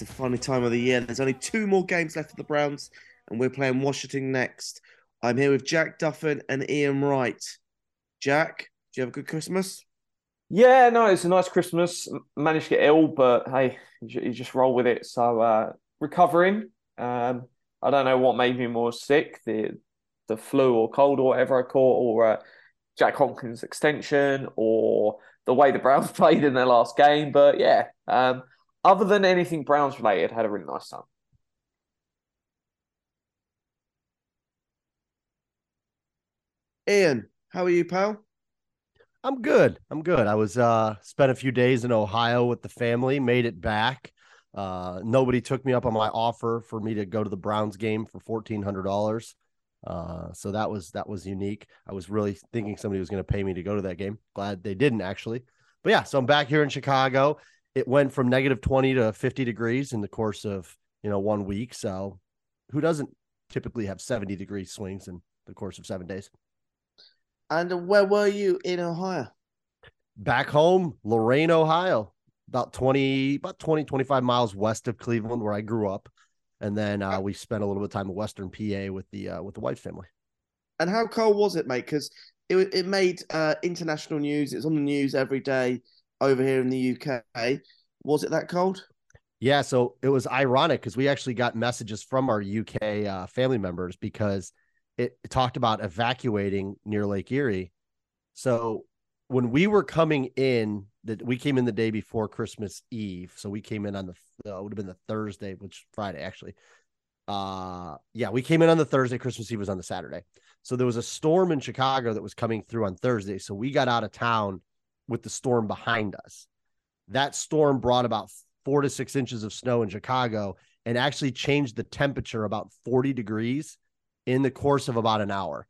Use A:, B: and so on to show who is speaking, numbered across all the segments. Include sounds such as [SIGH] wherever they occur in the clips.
A: It's a funny time of the year. There's only two more games left for the Browns, and we're playing Washington next. I'm here with Jack Duffin and Ian Wright. Jack, do you have a good Christmas?
B: Yeah, no, it's a nice Christmas. Managed to get ill, but hey, you, you just roll with it. So uh, recovering. Um, I don't know what made me more sick, the the flu or cold or whatever I caught, or uh, Jack Hopkins extension, or the way the Browns [LAUGHS] played in their last game. But yeah, um, other than anything Browns related, had a really nice time.
A: Ian, how are you, pal?
C: I'm good. I'm good. I was uh spent a few days in Ohio with the family, made it back. Uh nobody took me up on my offer for me to go to the Browns game for fourteen hundred dollars. Uh so that was that was unique. I was really thinking somebody was gonna pay me to go to that game. Glad they didn't actually. But yeah, so I'm back here in Chicago. It went from negative 20 to 50 degrees in the course of you know one week. So who doesn't typically have 70 degree swings in the course of seven days?
A: And where were you in Ohio?
C: back home, Lorain, Ohio, about 20, about 20, 25 miles west of Cleveland, where I grew up. And then uh, we spent a little bit of time in Western PA with the uh, with the wife's family.
A: And how cold was it, mate? Because it it made uh, international news. It's on the news every day over here in the UK. Was it that cold?
C: Yeah, so it was ironic because we actually got messages from our UK uh, family members because it, talked about evacuating near Lake Erie. So when we were coming in, that we came in the day before Christmas Eve, so we came in on the uh, would have been the Thursday, which Friday actually. Uh yeah, we came in on the Thursday. Christmas Eve was on the Saturday. So there was a storm in Chicago that was coming through on Thursday. So we got out of town with the storm behind us. That storm brought about four to six inches of snow in Chicago and actually changed the temperature about 40 degrees in the course of about an hour.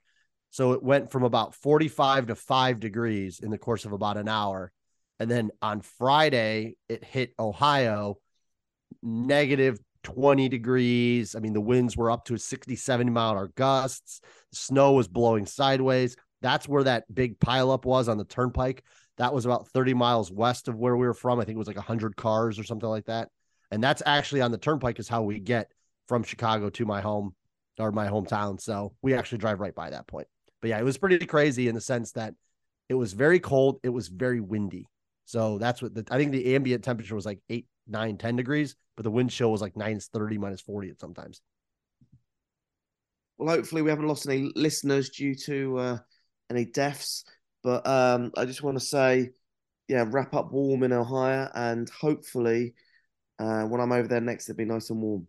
C: So it went from about 45 to 5 degrees in the course of about an hour. And then on Friday, it hit Ohio negative 20 degrees. I mean, the winds were up to 60, 70 mile an hour gusts. The snow was blowing sideways. That's where that big pileup was on the turnpike. That was about 30 miles west of where we were from. I think it was like 100 cars or something like that. And that's actually on the turnpike, is how we get from Chicago to my home or my hometown. So we actually drive right by that point. But yeah, it was pretty crazy in the sense that it was very cold. It was very windy. So that's what the, I think the ambient temperature was like eight, nine, 10 degrees, but the wind chill was like minus 30, minus 40 at sometimes.
A: Well, hopefully we haven't lost any listeners due to uh, any deaths. But um, I just want to say, yeah, wrap up warm in Ohio, and hopefully uh, when I'm over there next, it'll be nice and warm.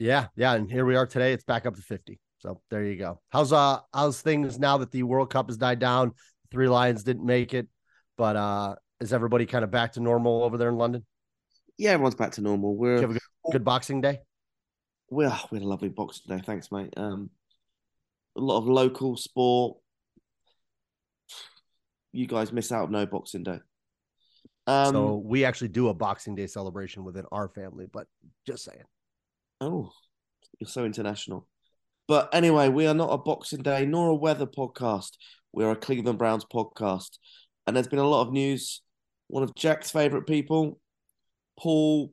C: Yeah. Yeah. And here we are today. It's back up to 50. So there you go. How's uh how's things now that the World Cup has died down? Three Lions didn't make it, but uh is everybody kind of back to normal over there in London?
A: Yeah, everyone's back to normal. We're
C: you have a good, good boxing day?
A: we are we had a lovely box today. Thanks, mate. Um, a lot of local sport. You guys miss out no boxing day. Um,
C: so we actually do a Boxing Day celebration within our family, but just saying.
A: Oh, you're so international. But anyway, we are not a Boxing Day nor a weather podcast. We're a Cleveland Browns podcast. And there's been a lot of news. One of Jack's favorite people, Paul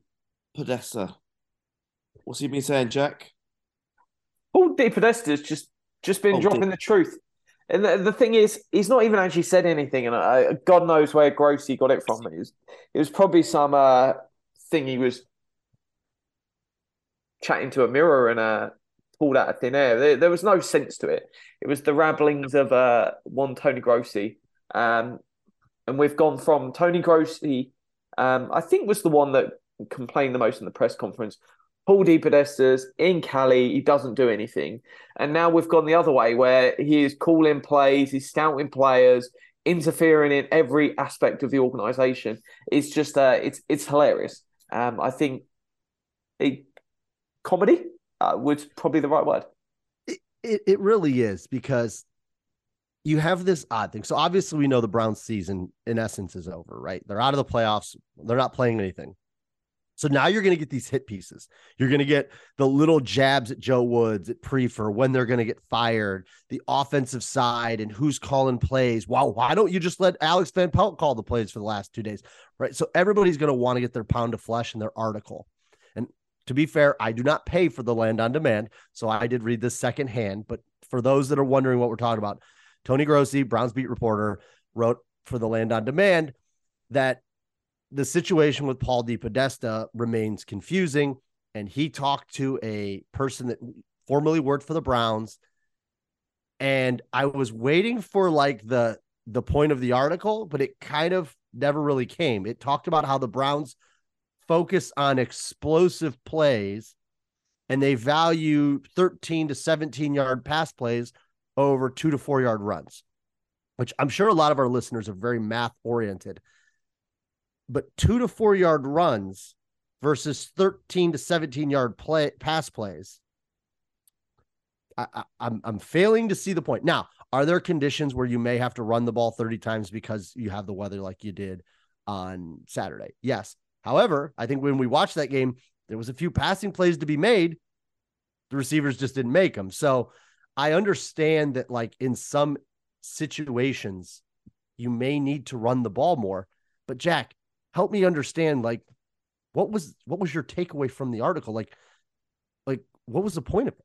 A: Podesta. What's he been saying, Jack?
B: Paul DePodesta's just just been
A: Oh,
B: dropping
A: dear.
B: the truth. And the, the thing is, he's not even actually said anything, and I, God knows where Grossy got it from. It was, it was probably some uh, thing he was chatting to a mirror and uh, pulled out of thin air. There, there was no sense to it. It was the ramblings of uh, one Tony Grossi. Um, and we've gone from Tony Grossi, um, I think was the one that complained the most in the press conference, Paul DePodesta's in Cali. He doesn't do anything. And now we've gone the other way where he is calling plays, he's scouting players, interfering in every aspect of the organization. It's just, uh, it's it's hilarious. Um, I think a comedy uh, probably the right word.
C: It, it, it really is because you have this odd thing. So obviously we know the Browns season in essence is over, right? They're out of the playoffs. They're not playing anything. So now you're going to get these hit pieces. You're going to get the little jabs at Joe Woods, at Priefer, when they're going to get fired, the offensive side, and who's calling plays. Wow, why don't you just let Alex Van Pelt call the plays for the last two days? Right. So everybody's going to want to get their pound of flesh in their article. And to be fair, I do not pay for the land on demand. So I did read this secondhand. But for those that are wondering what we're talking about, Tony Grossi, Browns beat reporter, wrote for the land on demand that the situation with Paul DePodesta remains confusing. And he talked to a person that formerly worked for the Browns. And I was waiting for like the the point of the article, but it kind of never really came. It talked about how the Browns focus on explosive plays and they value 13 to 17 yard pass plays over two to four yard runs, which I'm sure a lot of our listeners are very math oriented. But two to four yard runs versus 13 to 17 yard play pass plays. I, I, I'm I'm failing to see the point. Now, are there conditions where you may have to run the ball 30 times because you have the weather like you did on Saturday? Yes. However, I think when we watched that game, there was a few passing plays to be made. The receivers just didn't make them. So I understand that, like in some situations, you may need to run the ball more. But Jack, help me understand, like, what was what was your takeaway from the article? Like, like what was the point of it?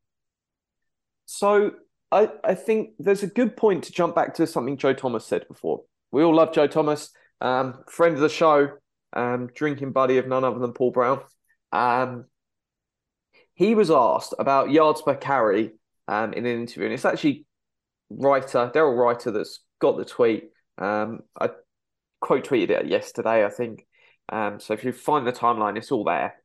B: So I, I think there's a good point to jump back to something Joe Thomas said before. We all love Joe Thomas, um, friend of the show, um, drinking buddy of none other than Paul Brown. Um, he was asked about yards per carry um, in an interview, and it's actually writer Daryl Ruiter that's got the tweet. Um, I quote tweeted it yesterday, I think. Um, so if you find the timeline, it's all there.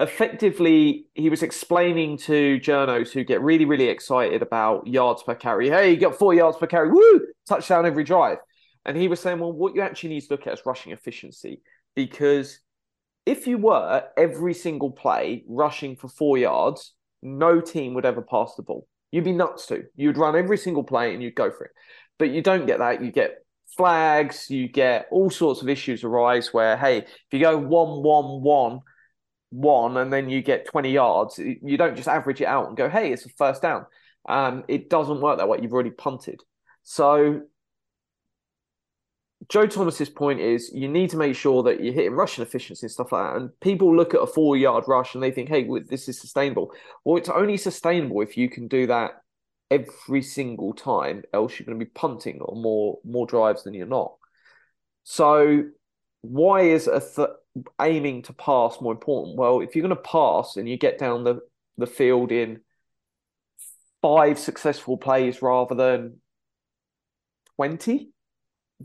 B: Effectively, he was explaining to journos who get really, really excited about yards per carry. Hey, you got four yards per carry, woo! Touchdown every drive. And he was saying, well, what you actually need to look at is rushing efficiency. Because if you were every single play rushing for four yards, no team would ever pass the ball. You'd be nuts to. You'd run every single play and you'd go for it. But you don't get that. You get flags, you get all sorts of issues arise where, hey, if you go one, one, one, one, and then you get 20 yards, you don't just average it out and go, hey, it's a first down. Um, it doesn't work that way. You've already punted. So Joe Thomas's point is you need to make sure that you're hitting rushing efficiency and stuff like that. And people look at a four yard rush and they think, hey, this is sustainable. Well, it's only sustainable if you can do that every single time, else you're going to be punting on more more drives than you're not. So, why is th- aiming to pass more important? Well, if you're going to pass and you get down the, the field in five successful plays rather than 20,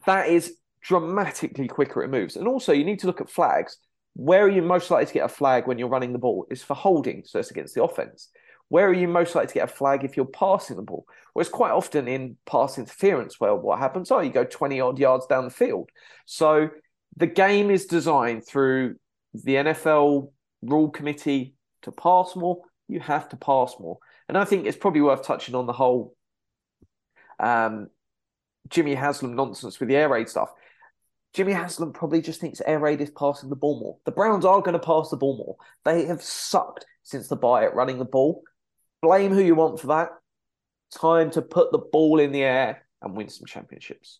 B: that is dramatically quicker it moves. And also, you need to look at flags. Where are you most likely to get a flag when you're running the ball? Is for holding, so it's against the offense. Where are you most likely to get a flag if you're passing the ball? Well, it's quite often in pass interference where what happens? Oh, you go 20 odd yards down the field. So the game is designed through the NFL rule committee to pass more. You have to pass more. And I think it's probably worth touching on the whole um, Jimmy Haslam nonsense with the air raid stuff. Jimmy Haslam probably just thinks air raid is passing the ball more. The Browns are going to pass the ball more. They have sucked since the bye at running the ball. Blame who you want for that. Time to put the ball in the air and win some championships.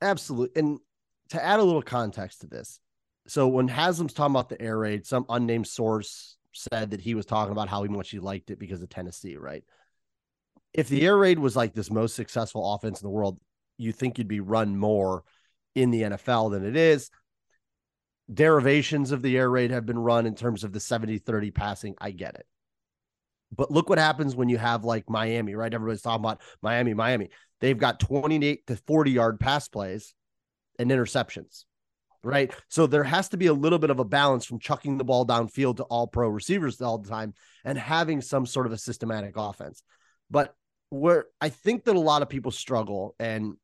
C: Absolutely. And to add a little context to this, so when Haslam's talking about the air raid, some unnamed source said that he was talking about how much he liked it because of Tennessee, right? if the air raid was like this most successful offense in the world, you think you'd be run more in the NFL than it is. Derivations of the air raid have been run in terms of the 70 30 passing. I get it. But look what happens when you have like Miami, right? Everybody's talking about Miami, Miami. They've got 28 to 40 yard pass plays and interceptions, right? So there has to be a little bit of a balance from chucking the ball downfield to all pro receivers all the time and having some sort of a systematic offense. But where I think that a lot of people struggle, and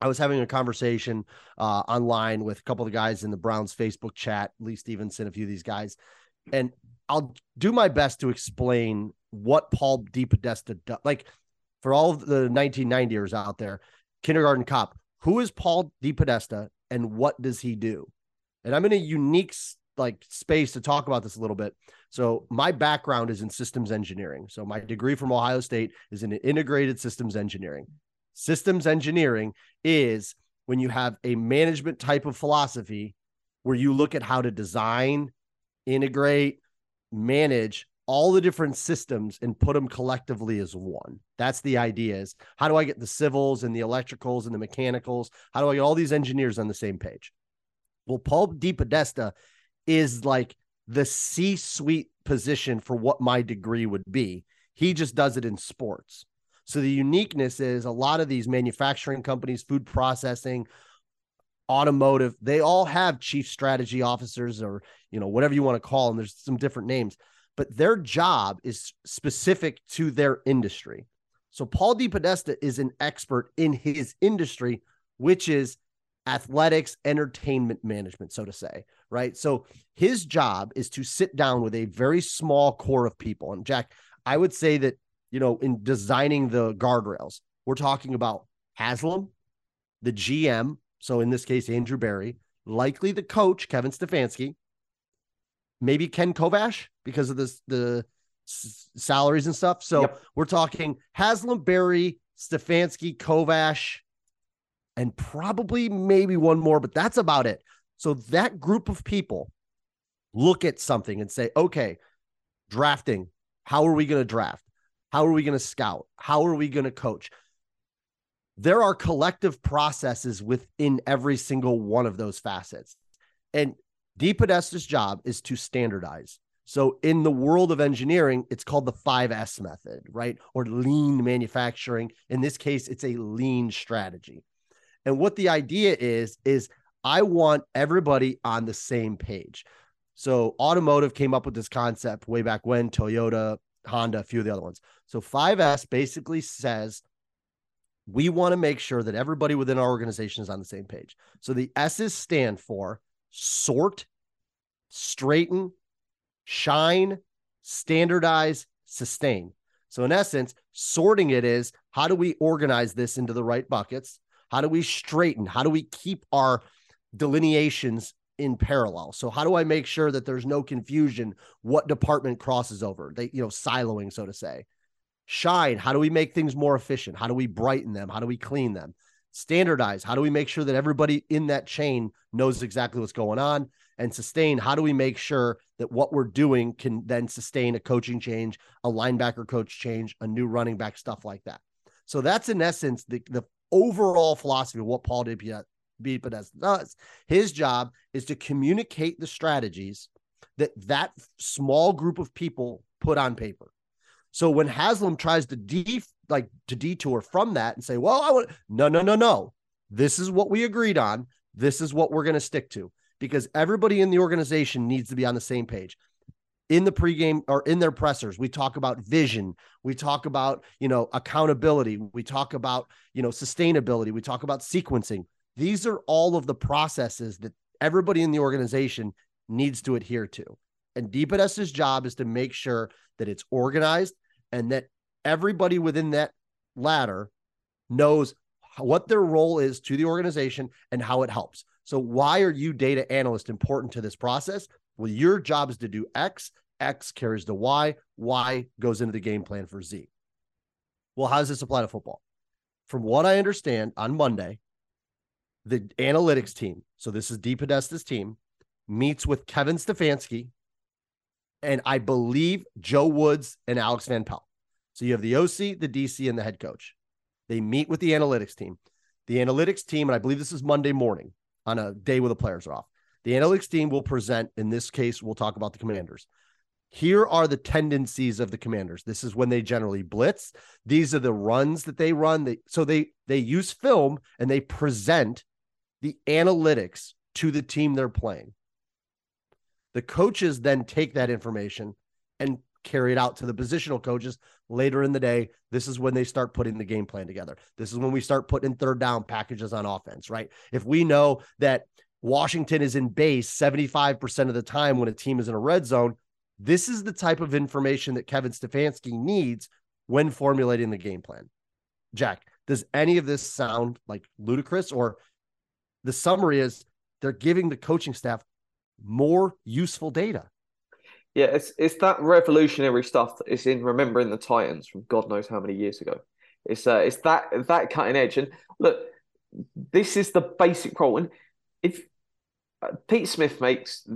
C: I was having a conversation uh, online with a couple of guys in the Browns Facebook chat, Lee Stevenson, a few of these guys, and I'll do my best to explain what Paul DePodesta does. Like for all the 1990ers out there, kindergarten cop, who is Paul DePodesta and what does he do? And I'm in a unique like space to talk about this a little bit. So my background is in systems engineering. So my degree from Ohio State is in integrated systems engineering. Systems engineering is when you have a management type of philosophy where you look at how to design, integrate, manage all the different systems and put them collectively as one. That's the idea is how do I get the civils and the electricals and the mechanicals? How do I get all these engineers on the same page? Well, Paul DePodesta is like the C suite position for what my degree would be. He just does it in sports. So the uniqueness is a lot of these manufacturing companies, food processing, automotive, they all have chief strategy officers or, you know, whatever you want to call them. There's some different names but their job is specific to their industry. So Paul D. DePodesta is an expert in his industry, which is athletics, entertainment management, so to say, right? So his job is to sit down with a very small core of people. And Jack, I would say that, you know, in designing the guardrails, we're talking about Haslam, the GM. So in this case, Andrew Berry, likely the coach, Kevin Stefanski, maybe Ken Kovash because of this the s- salaries and stuff. So
B: Yep.
C: we're talking Haslam, Berry, Stefanski, Kovash, and probably maybe one more, but that's about it. So that group of people look at something and say, okay, drafting, how are we going to draft? How are we going to scout? How are we going to coach? There are collective processes within every single one of those facets. And DePodesta's job is to standardize. So in the world of engineering, it's called the 5S method, right? Or lean manufacturing. In this case, it's a lean strategy. And what the idea is, is I want everybody on the same page. So automotive came up with this concept way back when Toyota, Honda, a few of the other ones. So 5S basically says we want to make sure that everybody within our organization is on the same page. So the S's stand for sort, straighten, shine, standardize, sustain. So, in essence, sorting it is how do we organize this into the right buckets? How do we straighten? How do we keep our delineations in parallel? So, how do I make sure that there's no confusion what department crosses over? They, you know, siloing, so to say. Shine, how do we make things more efficient? How do we brighten them? How do we clean them? Standardize, how do we make sure that everybody in that chain knows exactly what's going on? And sustain, how do we make sure that what we're doing can then sustain a coaching change, a linebacker coach change, a new running back, stuff like that? So that's in essence the, the overall philosophy of what Paul DePodesta does. His job is to communicate the strategies that that small group of people put on paper. So when Haslam tries to de like to detour from that and say, "Well, I want no, no, no, no. This is what we agreed on. This is what we're going to stick to." Because everybody in the organization needs to be on the same page. In the pregame or in their pressers, we talk about vision. We talk about, you know, accountability. We talk about, you know, sustainability. We talk about sequencing. These are all of the processes that everybody in the organization needs to adhere to. And DePodesta's job is to make sure that it's organized and that everybody within that ladder knows what their role is to the organization and how it helps. So, why are you data analyst important to this process? Well, your job is to do X, X carries to Y, Y goes into the game plan for Z. Well, how does this apply to football? From what I understand, on Monday, the analytics team, so this is DePodesta's team, meets with Kevin Stefanski and I believe Joe Woods and Alex Van Pelt. So you have the OC, the DC, and the head coach. They meet with the analytics team. The analytics team, and I believe this is Monday morning on a day where the players are off. The analytics team will present, in this case, we'll talk about the commanders. Here are the tendencies of the commanders. This is when they generally blitz. These are the runs that they run. They, so they they use film and they present the analytics to the team they're playing. The coaches then take that information and carry it out to the positional coaches later in the day. This is when they start putting the game plan together. This is when we start putting third down packages on offense, right? If we know that Washington is in base 75% of the time when a team is in a red zone, this is the type of information that Kevin Stefanski needs when formulating the game plan. Jack, does any of this sound like ludicrous or the summary is they're giving the coaching staff more useful data?
B: Yeah, it's it's that revolutionary stuff that is in remembering the Titans from God knows how many years ago. It's uh, it's that that cutting edge. And look, this is the basic problem. If uh, Pete Smith makes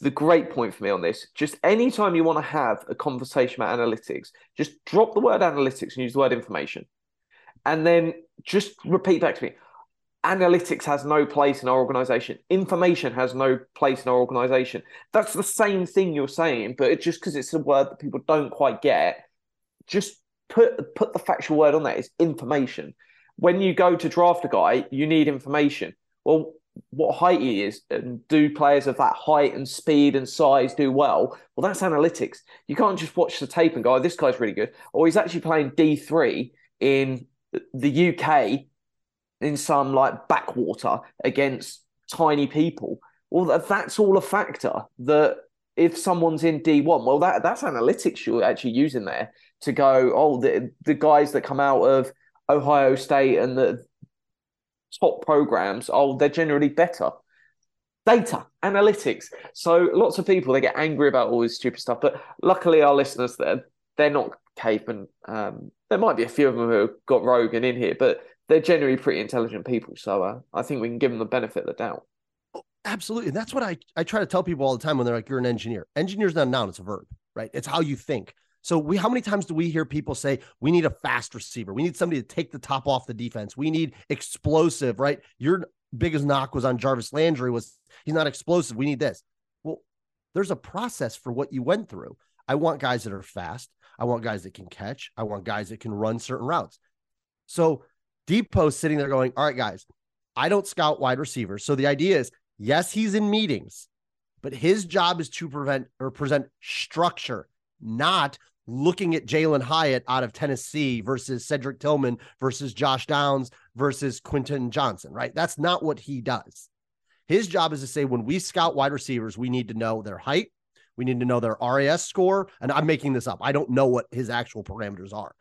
B: the great point for me on this, just anytime you want to have a conversation about analytics, just drop the word analytics and use the word information, and then just repeat back to me analytics has no place in our organization. Information has no place in our organization. That's the same thing you're saying but it's just because it's a word that people don't quite get just put put the factual word on that is information. When you go to draft a guy you need information. Well what height he is and do players of that height and speed and size do well? Well that's analytics. You can't just watch the tape and go oh, this guy's really good. Or he's actually playing d3 in the uk in some like backwater against tiny people. Well, that's all a factor that if someone's in D1, well, that that's analytics you're actually using there to go, oh, the, the guys that come out of Ohio State and the top programs, oh, they're generally better. Data, analytics. So lots of people, they get angry about all this stupid stuff. But luckily, our listeners, they're, they're not cavemen. Um, there might be a few of them who got Rogan in here, but they're generally pretty intelligent people. So uh, I think we can give them the benefit of the doubt.
C: Oh, absolutely. And that's what I, I try to tell people all the time when they're like, you're an engineer. Engineer's not a noun, it's a verb, right? It's how you think. So we how many times do we hear people say we need a fast receiver? We need somebody to take the top off the defense. We need explosive, right? Your biggest knock was on Jarvis Landry was he's not explosive. We need this. Well, there's a process for what you went through. I want guys that are fast. I want guys that can catch. I want guys that can run certain routes. So Deep Post sitting there going, All right, guys, I don't scout wide receivers. So the idea is, yes, he's in meetings, but his job is to prevent or present structure, not looking at Jalin Hyatt out of Tennessee versus Cedric Tillman versus Josh Downs versus Quentin Johnston, right? That's not what he does. His job is to say, when we scout wide receivers, we need to know their height, we need to know their RAS score. And I'm making this up. I don't know what his actual parameters are.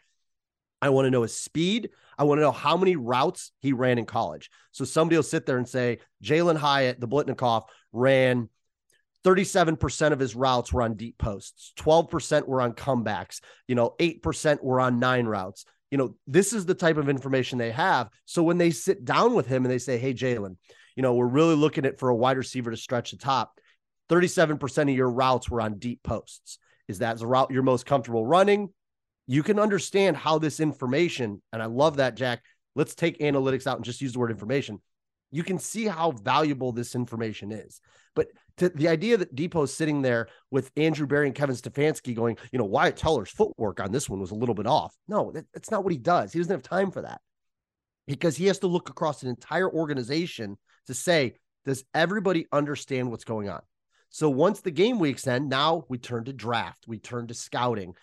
C: I want to know his speed. I want to know how many routes he ran in college. So somebody will sit there and say Jalin Hyatt, the Biletnikoff, ran 37% of his routes were on deep posts, 12% were on comebacks, you know, 8% were on nine routes. You know, this is the type of information they have. So when they sit down with him and they say, Hey, Jalin, you know, we're really looking at for a wide receiver to stretch the top. 37% of your routes were on deep posts. Is that the route you're most comfortable running? You can understand how this information, and I love that, Jack. Let's take analytics out and just use the word information. You can see how valuable this information is. But the idea that Depot's sitting there with Andrew Berry and Kevin Stefanski going, you know, Wyatt Teller's footwork on this one was a little bit off. No, that, that's not what he does. He doesn't have time for that because he has to look across an entire organization to say, does everybody understand what's going on? So once the game weeks end, now we turn to draft, we turn to scouting,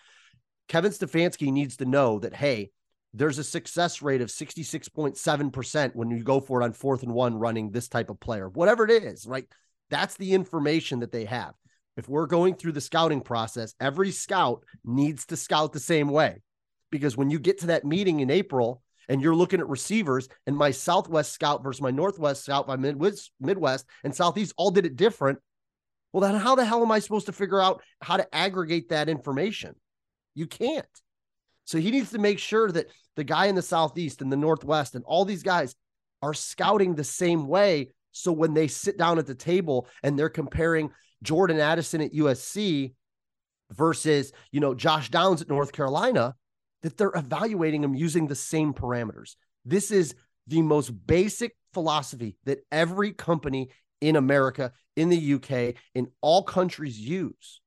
C: Kevin Stefanski needs to know that, hey, there's a success rate of 66.7% when you go for it on fourth and one running this type of player, whatever it is, right? That's the information that they have. If we're going through the scouting process, every scout needs to scout the same way. Because when you get to that meeting in April and you're looking at receivers, and my Southwest scout versus my Northwest scout, my Midwest, Midwest and Southeast all did it different. Well, then how the hell am I supposed to figure out how to aggregate that information? You can't. So he needs to make sure that the guy in the Southeast and the Northwest and all these guys are scouting the same way. So when they sit down at the table and they're comparing Jordan Addison at USC versus, you know, Josh Downs at North Carolina, that they're evaluating them using the same parameters. This is the most basic philosophy that every company in America, in the UK, in all countries use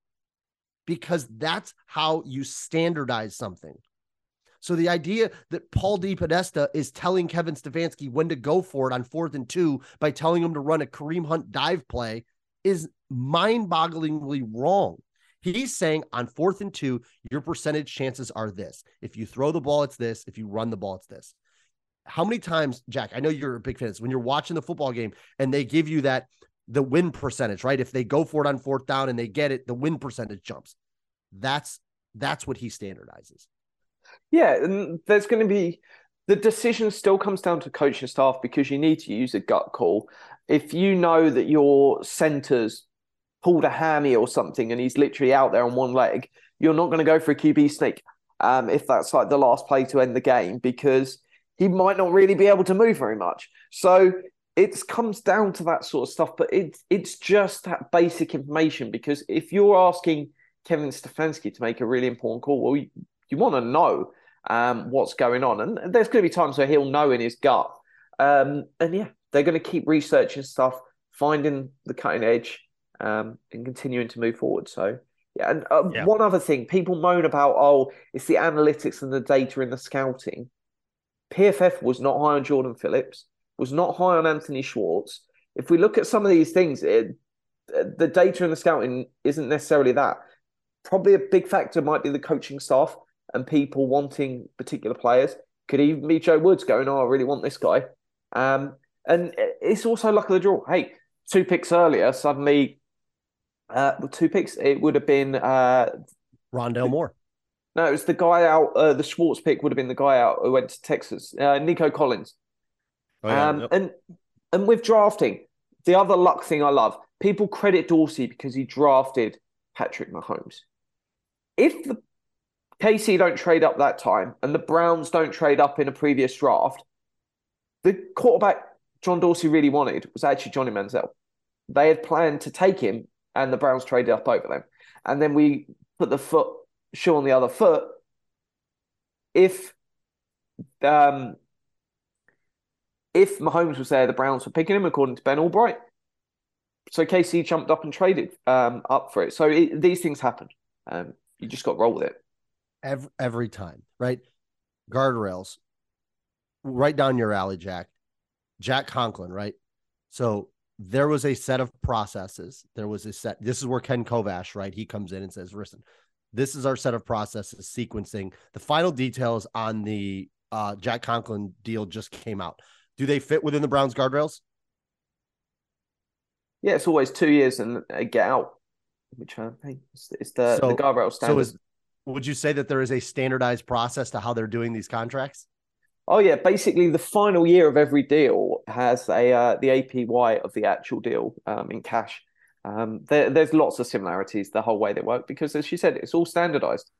C: because that's how you standardize something. So the idea that Paul DePodesta is telling Kevin Stefanski when to go for it on fourth and two by telling him to run a Kareem Hunt dive play is mind-bogglingly wrong. He's saying on fourth and two, your percentage chances are this. If you throw the ball, it's this. If you run the ball, it's this. How many times, Jack? I know you're a big fan. When you're watching the football game and they give you that the win percentage, right? If they go for it on fourth down and they get it, the win percentage jumps. That's that's what he standardizes.
B: Yeah, and there's going to be the decision still comes down to coaching staff because you need to use a gut call. If you know that your centers pulled a hammy or something and he's literally out there on one leg, you're not going to go for a QB sneak um, if that's like the last play to end the game because he might not really be able to move very much. So it comes down to that sort of stuff, but it's it's just that basic information because if you're asking Kevin Stefanski to make a really important call, well, you, you want to know um, what's going on, and there's going to be times where he'll know in his gut, um, and yeah, they're going to keep researching stuff, finding the cutting edge, um, and continuing to move forward. So. Yeah, and uh,
C: Yeah.
B: one other thing, people moan about, oh, it's the analytics and the data and the scouting. PFF was not high on Jordan Phillips, was not high on Anthony Schwartz. If we look at some of these things, it, the data and the scouting isn't necessarily that. Probably a big factor might be the coaching staff and people wanting particular players. Could even be Joe Woods going, "Oh, I really want this guy," um, and it's also luck of the draw. Hey, two picks earlier, suddenly, uh, two picks. It would have been uh,
C: Rondale Moore.
B: no, it was the guy out. Uh, the Schwartz pick would have been the guy out who went to Texas, uh, Nico Collins.
C: Oh, yeah.
B: um,
C: Yep.
B: and and with drafting, the other luck thing I love, people credit Dorsey because he drafted Patrick Mahomes. If the KC don't trade up that time and the Browns don't trade up in a previous draft, the quarterback John Dorsey really wanted was actually Johnny Manziel. They had planned to take him, and the Browns traded up over them. And then we put the foot shoe on the other foot. If um, if Mahomes was there, the Browns were picking him, according to Ben Albright. So KC jumped up and traded um, up for it. So it, these things happen. Um, you just got to roll with it.
C: every, every time, right? Guardrails, right down your alley, Jack. Jack Conklin, right? So there was a set of processes. There was a set. This is where Ken Kovash, right? He comes in and says, "Listen, this is our set of processes, sequencing. The final details on the uh, Jack Conklin deal just came out. Do they fit within the Browns guardrails?
B: Yeah, it's always two years and uh, get out, which I think it's, the,
C: So-
B: the guardrail
C: So is would you say that there is a standardized process to how they're doing these contracts?
B: Oh yeah, basically the final year of every deal has a uh, the APY of the actual deal um, in cash. Um, there, there's lots of similarities the whole way they work because, as she said, it's all standardized.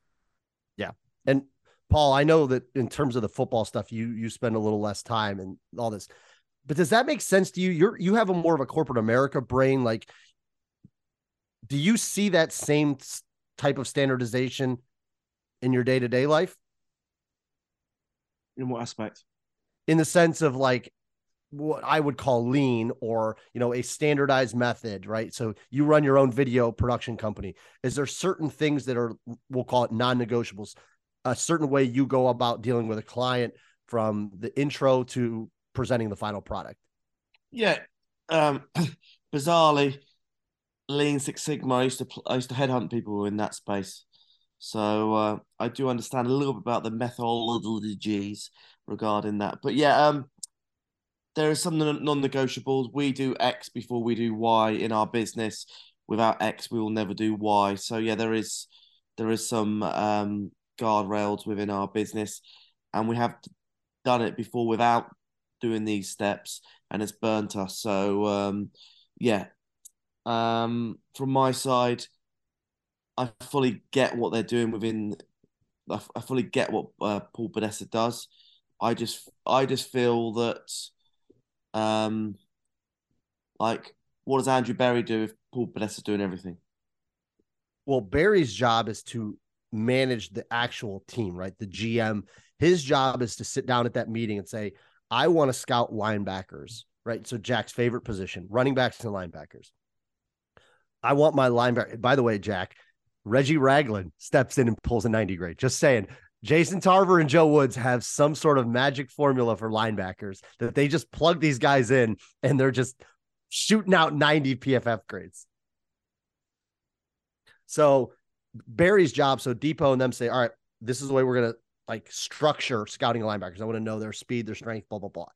C: Yeah, and Paul, I know that in terms of the football stuff, you you spend a little less time and all this, but does that make sense to you? You're you have a more of a corporate America brain. Like, do you see that same type of standardization in your day to day life?
A: In what aspect?
C: In the sense of like what I would call lean or you know a standardized method, right? So you run your own video production company. Is there certain things that are we'll call it non-negotiables? A certain way you go about dealing with a client from the intro to presenting the final product.
A: Yeah. Um, [CLEARS THROAT] bizarrely, Lean Six Sigma. I used to I used to headhunt people in that space, so uh, I do understand a little bit about the methodologies regarding that. But yeah, um, there are some non- non-negotiables. We do X before we do Y in our business. Without X, we will never do Y. So yeah, there is there is some um, guardrails within our business, and we have done it before without doing these steps and it's burnt us. So um, yeah, um, from my side, I fully get what they're doing within. I, fully get what uh, Paul Podesta does. I just I just feel that, um, like what does Andrew Berry do if Paul Podesta's doing everything?
C: Well, Berry's job is to manage the actual team, right? The GM. His job is to sit down at that meeting and say, I want to scout linebackers, right? So Jack's favorite position, running backs and linebackers. I want my linebacker. By the way, Jack, Reggie Ragland steps in and pulls a 90 grade. Just saying, Jason Tarver and Joe Woods have some sort of magic formula for linebackers that they just plug these guys in and they're just shooting out 90 PFF grades. So Berry's job, so Depot and them say, all right, this is the way we're gonna like structure scouting linebackers. I want to know their speed, their strength, blah, blah, blah.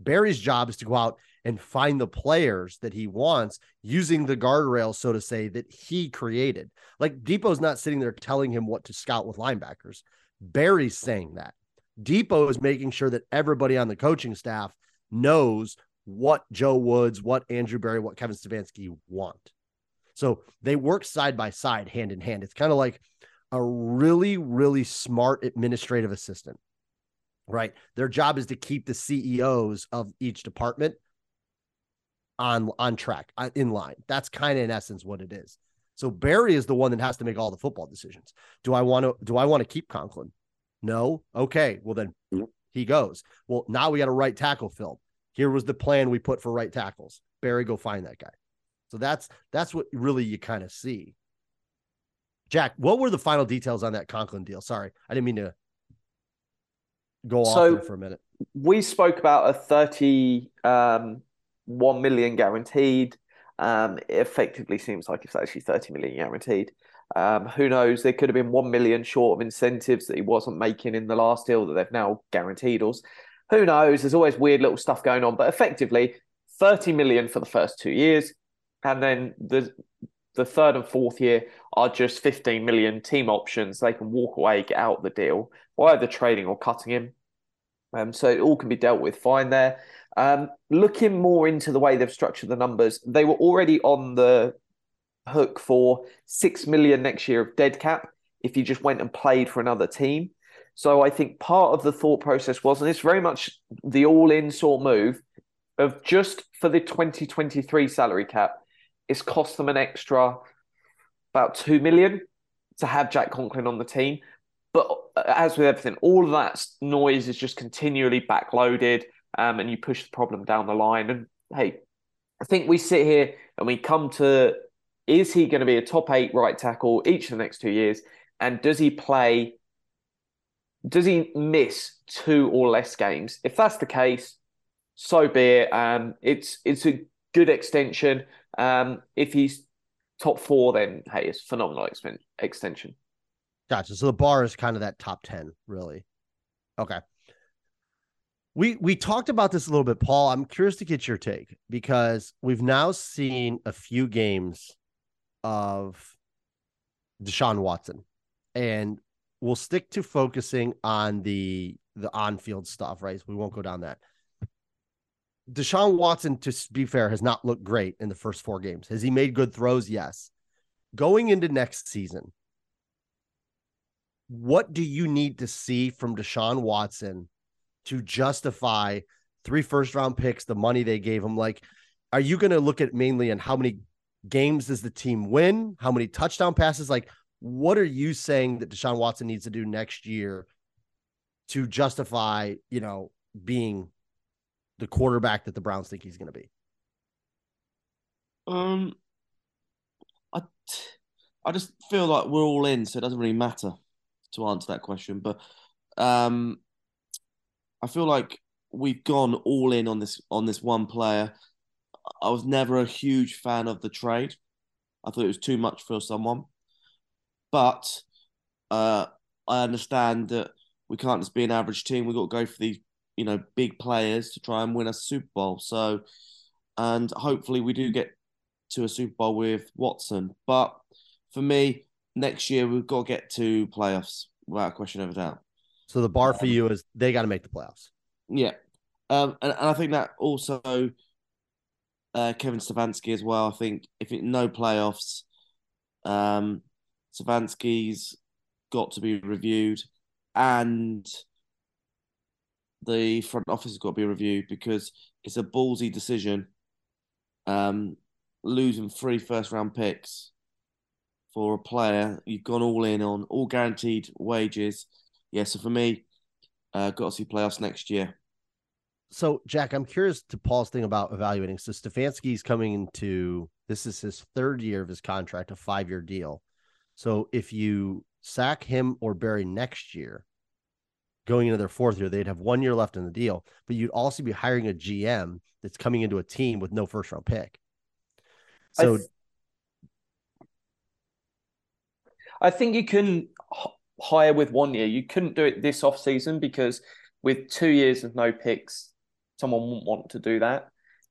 C: Berry's job is to go out and find the players that he wants using the guardrails, so to say, that he created. Like Depot's not sitting there telling him what to scout with linebackers. Berry's saying that. Depot is making sure that everybody on the coaching staff knows what Joe Woods, what Andrew Berry, what Kevin Stefanski want. So they work side by side, hand in hand. It's kind of like a really, really smart administrative assistant, right? Their job is to keep the CEOs of each department on on track, uh, in line. That's kind of in essence what it is. So Berry is the one that has to make all the football decisions. Do I want to do I want to keep Conklin? No. Okay. Well then he goes. Well, now we got a right tackle filled. Here was the plan we put for right tackles. Berry, go find that guy. So that's that's what really you kind of see. Jack, what were the final details on that Conklin deal? Sorry, I didn't mean to go off
B: So-
C: for a minute.
B: we spoke about a 30 um 1 million guaranteed um it effectively seems like it's actually 30 million guaranteed um who knows there could have been 1 million short of incentives that he wasn't making in the last deal that they've now guaranteed us who knows there's always weird little stuff going on but effectively 30 million for the first two years and then the the third and fourth year are just 15 million team options they can walk away get out the deal by either trading or cutting him um, so it all can be dealt with fine there. Um, looking more into the way they've structured the numbers, they were already on the hook for six million next year of dead cap if you just went and played for another team. So I think part of the thought process was, and it's very much the all-in sort of move of just for the 2023 salary cap, it's cost them an extra about two million to have Jack Conklin on the team. But uh, as with everything, all of that noise is just continually backloaded, um, and you push the problem down the line. And hey, I think we sit here and we come to: is he going to be a top eight right tackle each of the next two years? And does he play? Does he miss two or less games? If that's the case, so be it. Um, it's it's a good extension. Um, if he's top four, then hey, it's phenomenal expen- extension.
C: Gotcha. So the bar is kind of that top 10, really. Okay. We we talked about this a little bit, Paul. I'm curious to get your take because we've now seen a few games of Deshaun Watson. And we'll stick to focusing on the the on-field stuff, right? So we won't go down that. Deshaun Watson, to be fair, has not looked great in the first four games. Has he made good throws? Yes. Going into next season, what do you need to see from Deshaun Watson to justify three first round picks, the money they gave him? Like, are you going to look at mainly on how many games does the team win? How many touchdown passes? Like, what are you saying that Deshaun Watson needs to do next year to justify, you know, being the quarterback that the Browns think he's going to be?
A: Um, I, I just feel like we're all in, so it doesn't really matter to answer that question. But um, I feel like we've gone all in on this on this one player. I was never a huge fan of the trade. I thought it was too much for someone, but uh, I understand that we can't just be an average team. We've got to go for these, you know, big players to try and win a Super Bowl. So, and hopefully we do get to a Super Bowl with Watson. But for me, next year we've got to get to playoffs without a question of a doubt.
C: So the bar for you is they got to make the playoffs.
A: Yeah. Um, and, and I think that also uh, Kevin Stefanski as well. I think if it no playoffs, um, Stefanski's got to be reviewed, and the front office has got to be reviewed because it's a ballsy decision. Um, losing three first round picks for a player you've gone all in on, all guaranteed wages. Yeah, so for me, uh, got to see playoffs next year.
C: So, Jack, I'm curious to Paul's thing about evaluating. So, Stefanski's coming into this is his third year of his contract, a five year deal. So, if you sack him or Berry next year, going into their fourth year. They'd have one year left in the deal, but you'd also be hiring a GM that's coming into a team with no first round pick.
B: I
C: So
B: th- I think you can h- hire with one year. You couldn't do it this off season because with two years of no picks, someone wouldn't want to do that.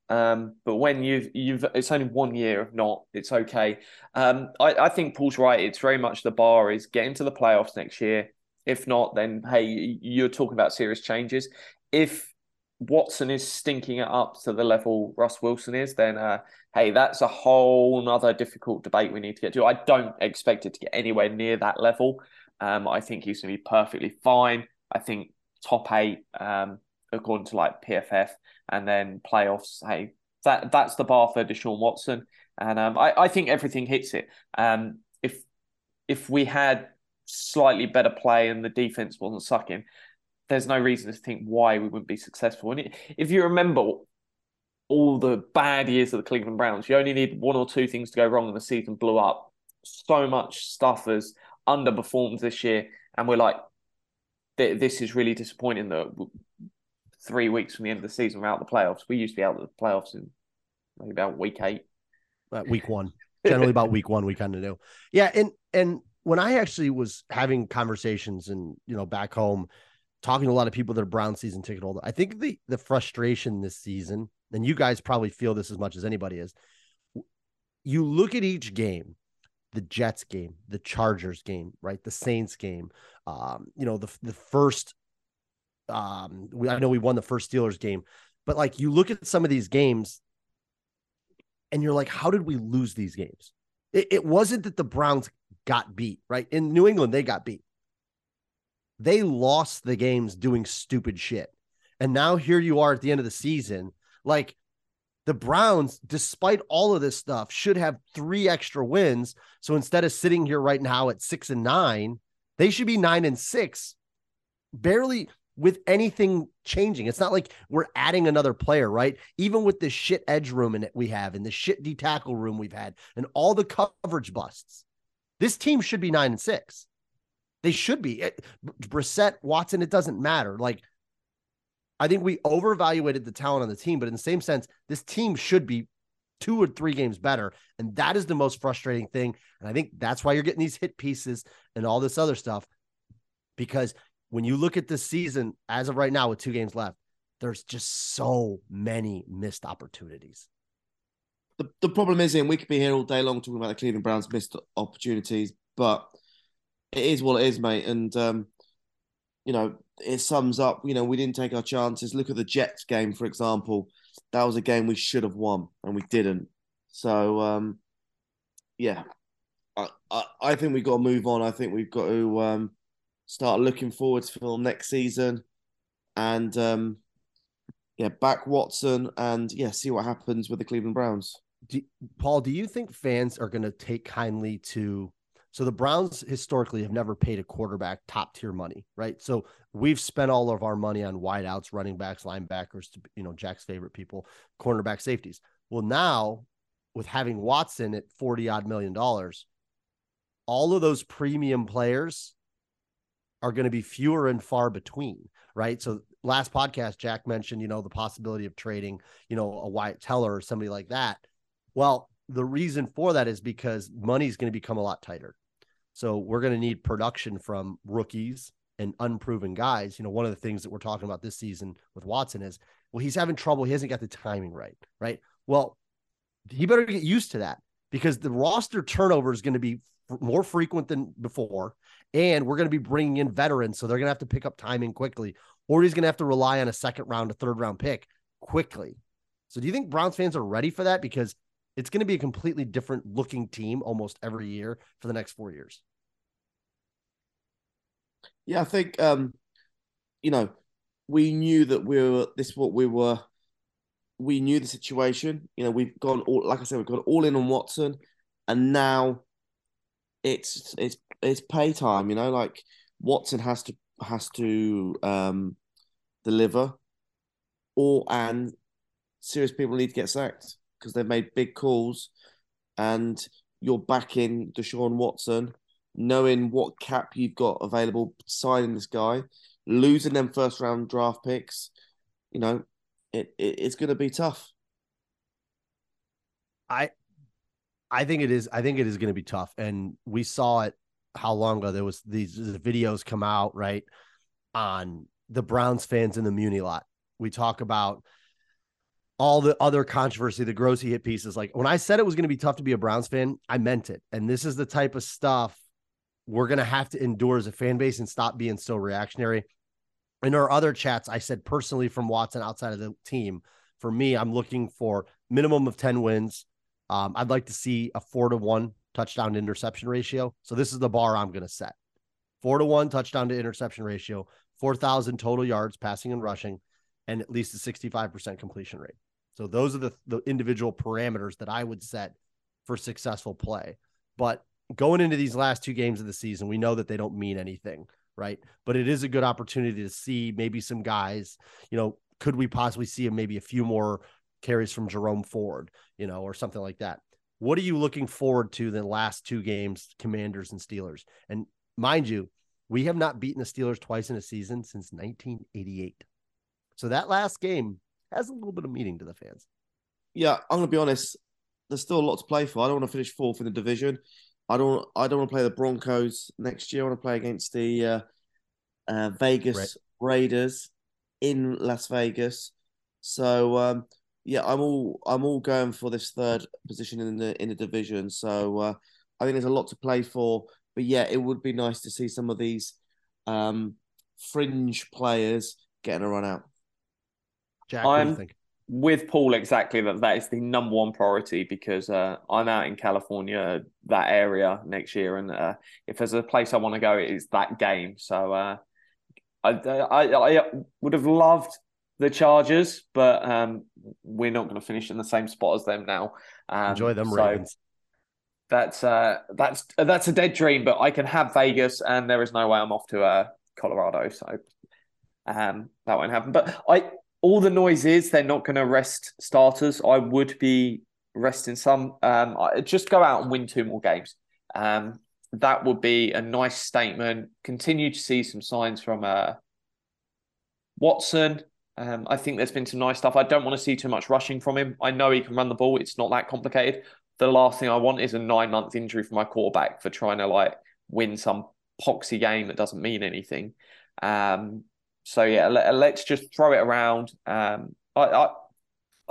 B: Um, but when you've you've it's only one year of not, it's okay. Um, I, I think Paul's right. It's very much the bar is getting to the playoffs next year. If not, then hey, you're talking about serious changes. If Watson is stinking it up to the level Russ Wilson is, then uh, hey, that's a whole nother difficult debate we need to get to. I don't expect it to get anywhere near that level. Um, I think he's going to be perfectly fine. I think top eight, um, according to like PFF, and then playoffs. Hey, that that's the bar for Deshaun Watson, and um, I I think everything hits it. Um, if if we had slightly better play and the defense wasn't sucking, there's no reason to think why we wouldn't be successful. And if you remember all the bad years of the Cleveland Browns, you only need one or two things to go wrong and the season blew up. So much stuff has underperformed this year, and we're like, this is really disappointing that three weeks from the end of the season we're out of the playoffs. We used to be out of the playoffs in maybe about week eight.
C: uh, week one, generally about week one, we kind of knew. Yeah, and and when I actually was having conversations and you know back home, talking to a lot of people that are Brown season ticket holder, I think the the frustration this season, and you guys probably feel this as much as anybody is. You look at each game, the Jets game, the Chargers game, right, the Saints game, um, you know the the first. Um, we, I know we won the first Steelers game, but like you look at some of these games and you're like, how did we lose these games? It, it, wasn't that the Browns got beat, right? In New England, they got beat. They lost the games doing stupid shit. And now here you are at the end of the season. Like the Browns, despite all of this stuff, should have three extra wins. So instead of sitting here right now at six and nine, they should be nine and six, barely with anything changing. It's not like we're adding another player, right? Even with the shit edge room in it we have and the shit D tackle room we've had and all the coverage busts. This team should be nine and six. They should be. Brissett, Watson, it doesn't matter. Like, I think we overvaluated the talent on the team, but in the same sense, this team should be two or three games better. And that is the most frustrating thing. And I think that's why you're getting these hit pieces and all this other stuff because when you look at this season as of right now with two games left, there's just so many missed opportunities.
A: The, the problem is, and we could be here all day long talking about the Cleveland Browns missed opportunities, but it is what it is, mate. And um, you know, it sums up. You know, we didn't take our chances. Look at the Jets game, for example. That was a game we should have won, and we didn't. So, um, yeah, I, I, I think we've got to move on. I think we've got to um, start looking forward for next season, and um, yeah, back Watson, and yeah, see what happens with the Cleveland Browns.
C: Do, Paul, do you think fans are going to take kindly to? So the Browns historically have never paid a quarterback top tier money, right? So we've spent all of our money on wideouts, running backs, linebackers, to, you know, Jack's favorite people, cornerback, safeties. Well, now with having Watson at 40 odd million dollars, all of those premium players are going to be fewer and far between, right? So last podcast, Jack mentioned, you know, the possibility of trading, you know, a Wyatt Teller or somebody like that. Well, the reason for that is because money is going to become a lot tighter. So we're going to need production from rookies and unproven guys. You know, one of the things that we're talking about this season with Watson is, well, he's having trouble. He hasn't got the timing right, right? Well, he better get used to that because the roster turnover is going to be more frequent than before. And we're going to be bringing in veterans. So they're going to have to pick up timing quickly, or he's going to have to rely on a second round, a third round pick quickly. So do you think Browns fans are ready for that? Because it's going to be a completely different looking team almost every year for the next four years.
A: Yeah, I think um, you know, we knew that we were this what we were we knew the situation. You know, we've gone all like I said, we've gone all in on Watson, and now it's it's it's pay time, you know, like Watson has to has to um deliver or and serious people need to get sacked because they've made big calls and you're backing Deshaun Watson, knowing what cap you've got available, signing this guy. losing them first round draft picks, you know, it, it it's going to be tough.
C: I I think it is. I think it is going to be tough, and we saw it how long ago there was these videos come out right on the Browns fans in the Muni lot. We talk about all the other controversy, the grossy hit pieces. Like when I said it was going to be tough to be a Browns fan, I meant it. And this is the type of stuff we're going to have to endure as a fan base and stop being so reactionary. In our other chats, I said personally from Watson outside of the team, for me, I'm looking for minimum of 10 wins. Um, I'd like to see a four to one touchdown to interception ratio. So this is the bar I'm going to set four to one touchdown to interception ratio, 4,000 total yards passing and rushing, and at least a 65% completion rate. So those are the, the individual parameters that I would set for successful play. But going into these last two games of the season, we know that they don't mean anything, right? But it is a good opportunity to see maybe some guys, you know, could we possibly see maybe a few more carries from Jerome Ford, you know, or something like that. What are you looking forward to the last two games, Commanders and Steelers? And mind you, we have not beaten the Steelers twice in a season since 1988. So that last game has a little bit of meaning to the fans.
A: Yeah, I'm going to be honest. There's still a lot to play for. I don't want to finish fourth in the division. I don't. I don't want to play the Broncos next year. I want to play against the uh, uh, Vegas right. Raiders in Las Vegas. So um, yeah, I'm all I'm all going for this third position in the in the division. So uh, I think there's a lot to play for. But yeah, it would be nice to see some of these um, fringe players getting a run out.
C: Jack, what do you think?
B: With Paul exactly that that is the number one priority because uh, I'm out in California, that area next year, and uh, if there's a place I want to go, it is that game. So uh, I, I, I would have loved the Chargers, but um, we're not going to finish in the same spot as them now. Um,
C: Enjoy them
B: so
C: Ravens.
B: That's uh, that's that's a dead dream, but I can have Vegas, and there is no way I'm off to uh, Colorado, so um, that won't happen. But I all the noise is they're not going to rest starters. I would be resting some. Um, just go out and win two more games. Um, that would be a nice statement. Continue to see some signs from uh, Watson. Um, I think there's been some nice stuff. I don't want to see too much rushing from him. I know he can run the ball. It's not that complicated. The last thing I want is a nine month injury for my quarterback for trying to like win some poxy game that doesn't mean anything. Um, so yeah, let, us just throw it around. Um, I, I,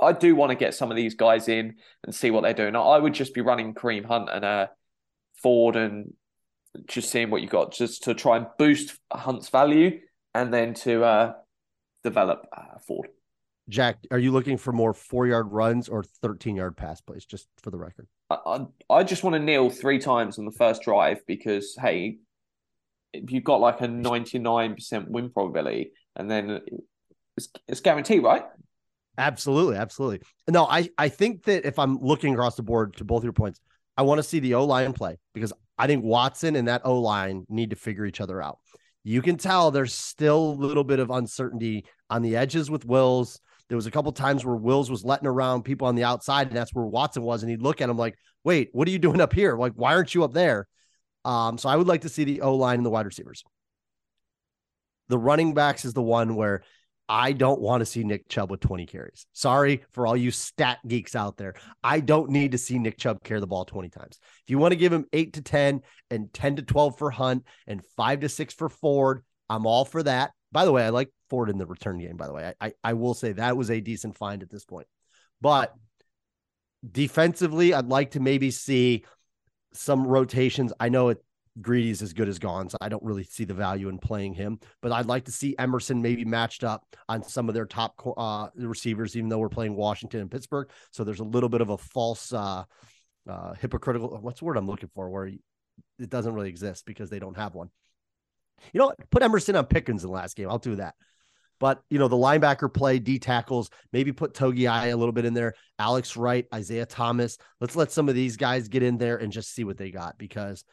B: I do want to get some of these guys in and see what they're doing. I would just be running Kareem Hunt and uh, Ford and just seeing what you got, just to try and boost Hunt's value and then to uh, develop uh, Ford.
C: Jack, are you looking for more four yard runs or 13 yard pass plays, just for the record?
B: I, I, I just want to kneel three times on the first drive because, hey, you've got like a 99% win probability and then it's, it's guaranteed, right?
C: Absolutely. Absolutely. No, I, I think that if I'm looking across the board to both your points, I want to see the O line play because I think Watson and that O line need to figure each other out. You can tell there's still a little bit of uncertainty on the edges with Wills. There was a couple times where Wills was letting around people on the outside, and that's where Watson was. And he'd look at him like, wait, what are you doing up here? Like, why aren't you up there? Um, so I would like to see the O line and the wide receivers. The running backs is the one where I don't want to see Nick Chubb with 20 carries. Sorry for all you stat geeks out there. I don't need to see Nick Chubb carry the ball 20 times. If you want to give him 8 to 10 and 10 to 12 for Hunt and 5 to 6 for Ford, I'm all for that. By the way, I like Ford in the return game, by the way. I, I, I will say that was a decent find at this point. But defensively, I'd like to maybe see some rotations. I know it Greedy's as good as gone, so I don't really see the value in playing him. But I'd like to see Emerson maybe matched up on some of their top uh, receivers, even though we're playing Washington and Pittsburgh. So there's a little bit of a false, uh, uh, hypocritical. What's the word I'm looking for? Where it doesn't really exist because they don't have one. You know, what? put Emerson on Pickens in the last game. I'll do that. But you know, the linebacker play, D tackles, maybe put Togi a little bit in there. Alex Wright, Isaiah Thomas. Let's let some of these guys get in there and just see what they got because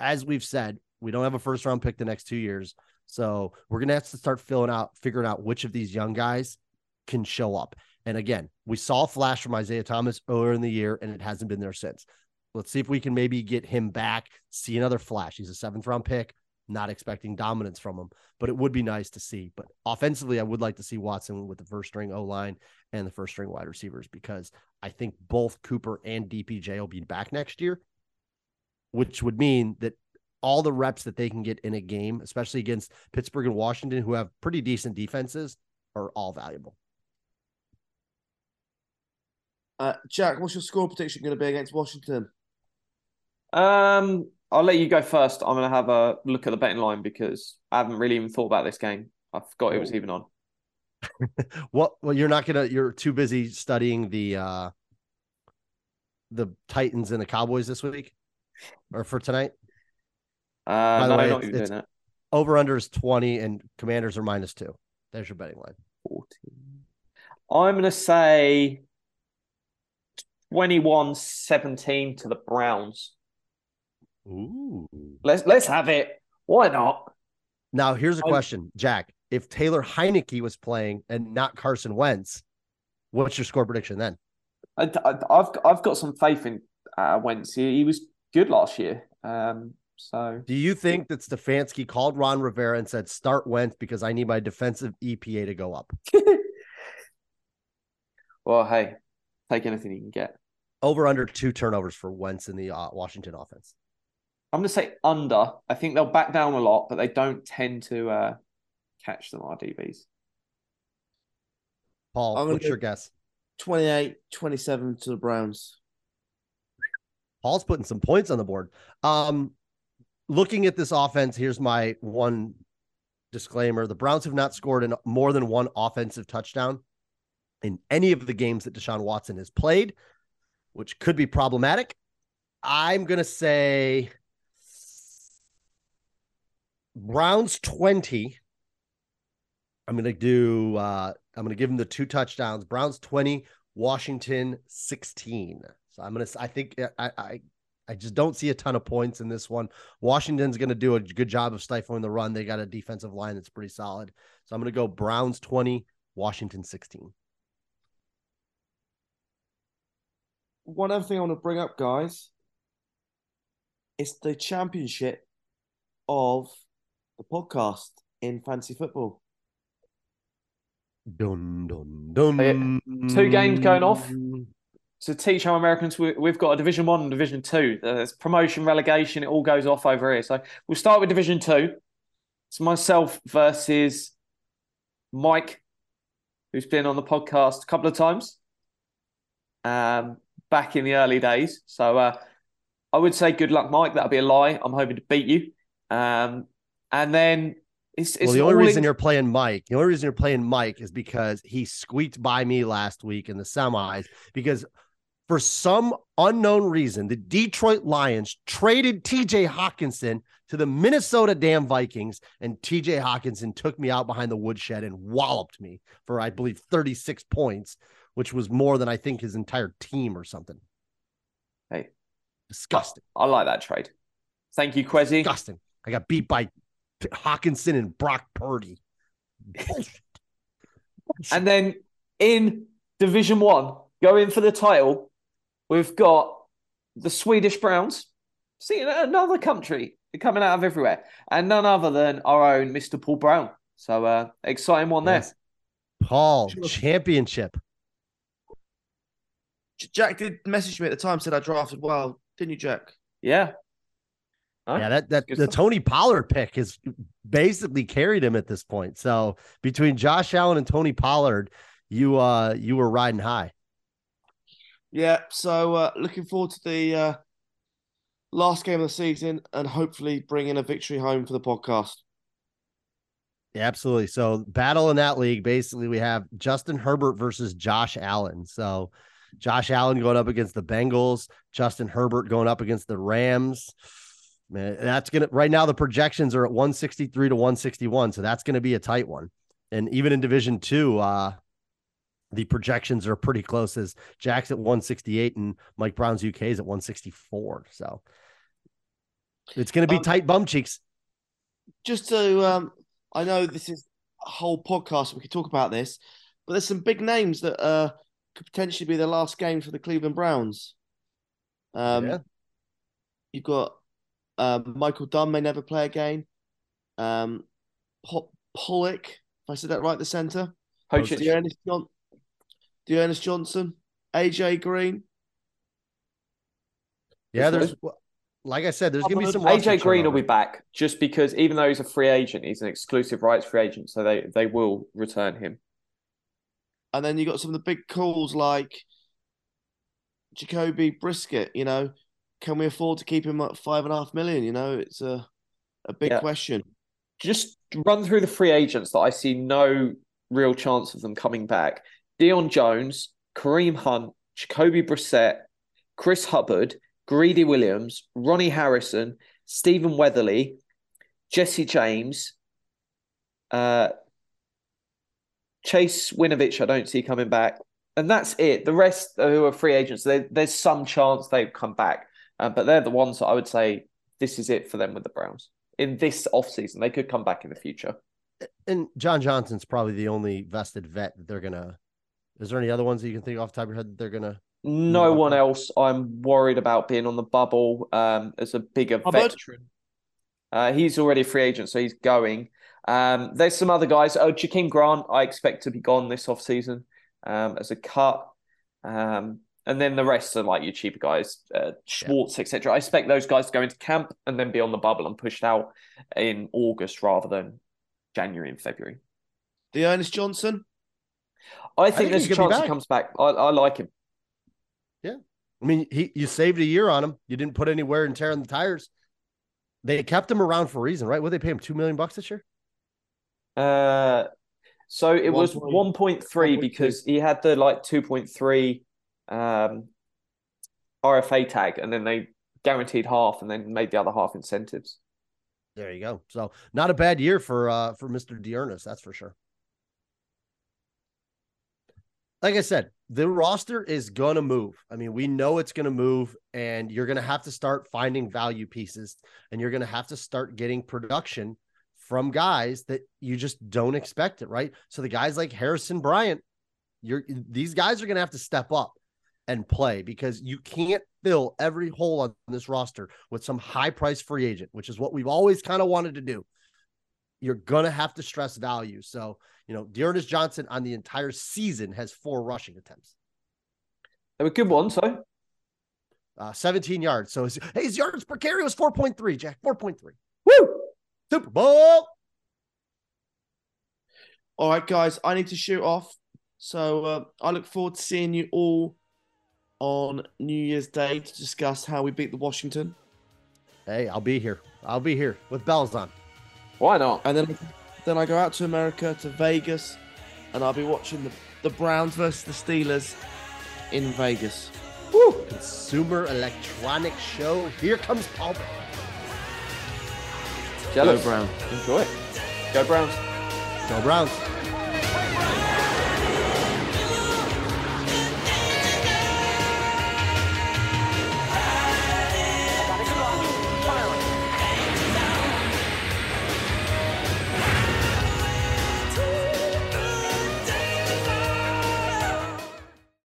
C: as we've said, we don't have a first round pick the next two years. So we're gonna have to start filling out, figuring out which of these young guys can show up. And again, we saw a flash from Isaiah Thomas earlier in the year, and it hasn't been there since. Let's see if we can maybe get him back, see another flash. He's a seventh round pick. Not expecting dominance from him, but it would be nice to see. But offensively, I would like to see Watson with the first string O line and the first string wide receivers because I think both Cooper and DPJ will be back next year, which would mean that all the reps that they can get in a game, especially against Pittsburgh and Washington, who have pretty decent defenses, are all valuable.
A: Uh, Jack, what's your score prediction going to be against Washington?
B: Um, I'll let you go first. I'm going to have a look at the betting line because I haven't really even thought about this game. I forgot it was even on. [LAUGHS]
C: what? Well, you're not gonna. You're too busy studying the uh the Titans and the Cowboys this week, or for tonight.
B: Uh,
C: By the
B: no,
C: way,
B: not
C: it's-
B: doing that.
C: Over under is twenty, and Commanders are minus two. There's your betting line.
B: 14. I'm going to say 21 17 to the Browns.
C: Ooh.
B: Let's let's have it. Why not?
C: Now here's a question, Jack. If Taylor Heinicke was playing and not Carson Wentz, what's your score prediction then?
B: I, have I've got some faith in uh, Wentz. He, he was good last year. Um, so
C: Do you think that Stefanski called Ron Rivera and said, "Start Wentz because I need my defensive EPA to go up"? [LAUGHS]
B: well, hey, take anything you can get.
C: Over under two turnovers for Wentz in the uh, Washington offense.
B: I'm going to say under. I think they'll back down a lot, but they don't tend to uh, catch them RDBs.
C: Paul,
A: I'm
C: what's your guess?
A: 28 27 to the Browns.
C: Paul's putting some points on the board. Um, looking at this offense, here's my one disclaimer: the Browns have not scored in more than one offensive touchdown in any of the games that Deshaun Watson has played, which could be problematic. I'm gonna say Browns 20. I'm gonna do uh I'm gonna give them the two touchdowns. Browns 20, Washington 16. So I'm gonna I think I I I just don't see a ton of points in this one. Washington's gonna do a good job of stifling the run. They got a defensive line that's pretty solid. So I'm gonna go Browns 20, Washington 16.
A: One other thing I want to bring up, guys, it's the championship of the podcast in fantasy football.
C: Dun dun dun.
B: yeah. Two games going off. To teach our Americans, we, we've got a Division One and Division Two. There's promotion, relegation. It all goes off over here. So we'll start with Division Two. It's myself versus Mike, who's been on the podcast a couple of times. Um, back in the early days. So uh, I would say good luck, Mike. That'll be a lie. I'm hoping to beat you. Um, and then it's, it's
C: well, the only reason
B: in-
C: you're playing Mike, the only reason you're playing Mike is because he squeaked by me last week in the semis. Because for some unknown reason, the Detroit Lions traded TJ Hockenson to the Minnesota damn Vikings, and TJ Hockenson took me out behind the woodshed and walloped me for, I believe, 36 points, which was more than I think his entire team or something.
B: Hey.
C: Disgusting.
B: I like that trade. Thank you, Quezzy.
C: Disgusting. I got beat by Hockenson and Brock Purdy. Bullshit.
B: And then in Division One, going for the title, we've got the Swedish Browns. See, another country coming out of everywhere, and none other than our own Mr. Paul Brown. So uh, exciting one there.
C: Paul,
A: Sure.
C: championship.
A: Jack did message me at the time, said I drafted well, didn't you, Jack?
B: Yeah. Huh?
C: Yeah, that that
B: Good
C: the
B: stuff.
C: Tony Pollard pick has basically carried him at this point. So between Josh Allen and Tony Pollard, you uh you were riding high.
A: Yeah, so uh, looking forward to the uh, last game of the season and hopefully bringing a victory home for the podcast.
C: Yeah, absolutely. So battle in that league, basically we have Justin Herbert versus Josh Allen. So Josh Allen going up against the Bengals, Justin Herbert going up against the Rams. Man, that's gonna right now the projections are at 163 to 161. So that's gonna be a tight one. And even in division two, uh the projections are pretty close as Jack's at 168 and Mike Brown's UK is at 164. So it's gonna be
A: Um,
C: tight bum cheeks.
A: Just to, um, I know this is a whole podcast, we could talk about this, but there's some big names that uh, could potentially be the last game for the Cleveland Browns. Um,
C: Yeah.
A: You've got um, Michael Dunn may never play again. um, po- Pollock, if I said that right, the centre.
B: Poach
A: D'Ernest, John- D'Ernest Johnson, AJ Green.
C: Yeah,
B: That's
C: there's well, like I said, there's gonna be some
B: AJ
C: roster
B: Green will be back just because even though he's a free agent, he's an exclusive rights free agent, so they they will return him.
A: And then you got some of the big calls like Jacoby Brissett. You know, can we afford to keep him at five and a half million? You know, it's a a big
B: Yeah.
A: question.
B: Just run through the free agents that I see no real chance of them coming back. Deion Jones, Kareem Hunt, Jacoby Brissett, Chris Hubbard, Greedy Williams, Ronnie Harrison, Stephen Weatherly, Jesse James, uh, Chase Winovich, I don't see coming back. And that's it. The rest who are free agents, there, there's some chance they've come back. Uh, but they're the ones that I would say this is it for them with the Browns. In this offseason, they could come back in the future.
C: and John Johnson's probably the only vested vet that they're gonna. Is there any other ones that you can think off the top of your head that they're gonna?
B: No
C: Mm,
B: one else I'm worried about being on the bubble um, as a bigger
A: Hubbard?
B: veteran. Uh, he's already a free agent, so he's going. Um, there's some other guys. Oh, Jakeem Grant, I expect to be gone this offseason um, as a cut. Um, and then the rest are like your cheaper guys, uh, Schwartz, etc. I expect those guys to go into camp and then be on the bubble and pushed out in August rather than January and February.
A: D'Ernest Johnson.
B: I think,
C: think
B: there's a
C: could be
B: chance he comes back. I, I like him.
C: Yeah, I mean, he you saved a year on him. You didn't put any wear and tear on the tires. They kept him around for a reason, right? What they pay him two million bucks this year?
B: Uh, so it was
A: 1.3
B: 1.3 because he had the like 2.3 um, RFA tag, and then they guaranteed half, and then made the other half incentives.
C: There you go. So not a bad year for uh for Mr. D'Ernest, that's for sure. Like I said, the roster is gonna move. I mean, we know it's gonna move, and you're gonna have to start finding value pieces, and you're gonna have to start getting production from guys that you just don't expect it, right? So the guys like Harrison Bryant, you're these guys are gonna have to step up and play because you can't fill every hole on this roster with some high price free agent, which is what we've always kind of wanted to do. You're gonna have to stress value. So, you know, D'Ernest Johnson on the entire season has four rushing attempts,
B: They were good ones, though.
C: uh, 17 yards. So his, hey, his yards per carry was 4.3, Jack. 4.3.
B: Woo!
C: Super Bowl.
A: All right, guys, I need to shoot off. So uh, I look forward to seeing you all on New Year's Day to discuss how we beat the Washington.
C: Hey, I'll be here. I'll be here with bells on.
B: Why not?
A: And then then I go out to America, to Vegas, and I'll be watching the, the Browns versus the Steelers in Vegas.
C: Woo! Consumer electronic show. Here comes Paul. Brown.
B: Jealous.
A: Go Browns.
B: Enjoy it. Go Browns.
C: Go Browns.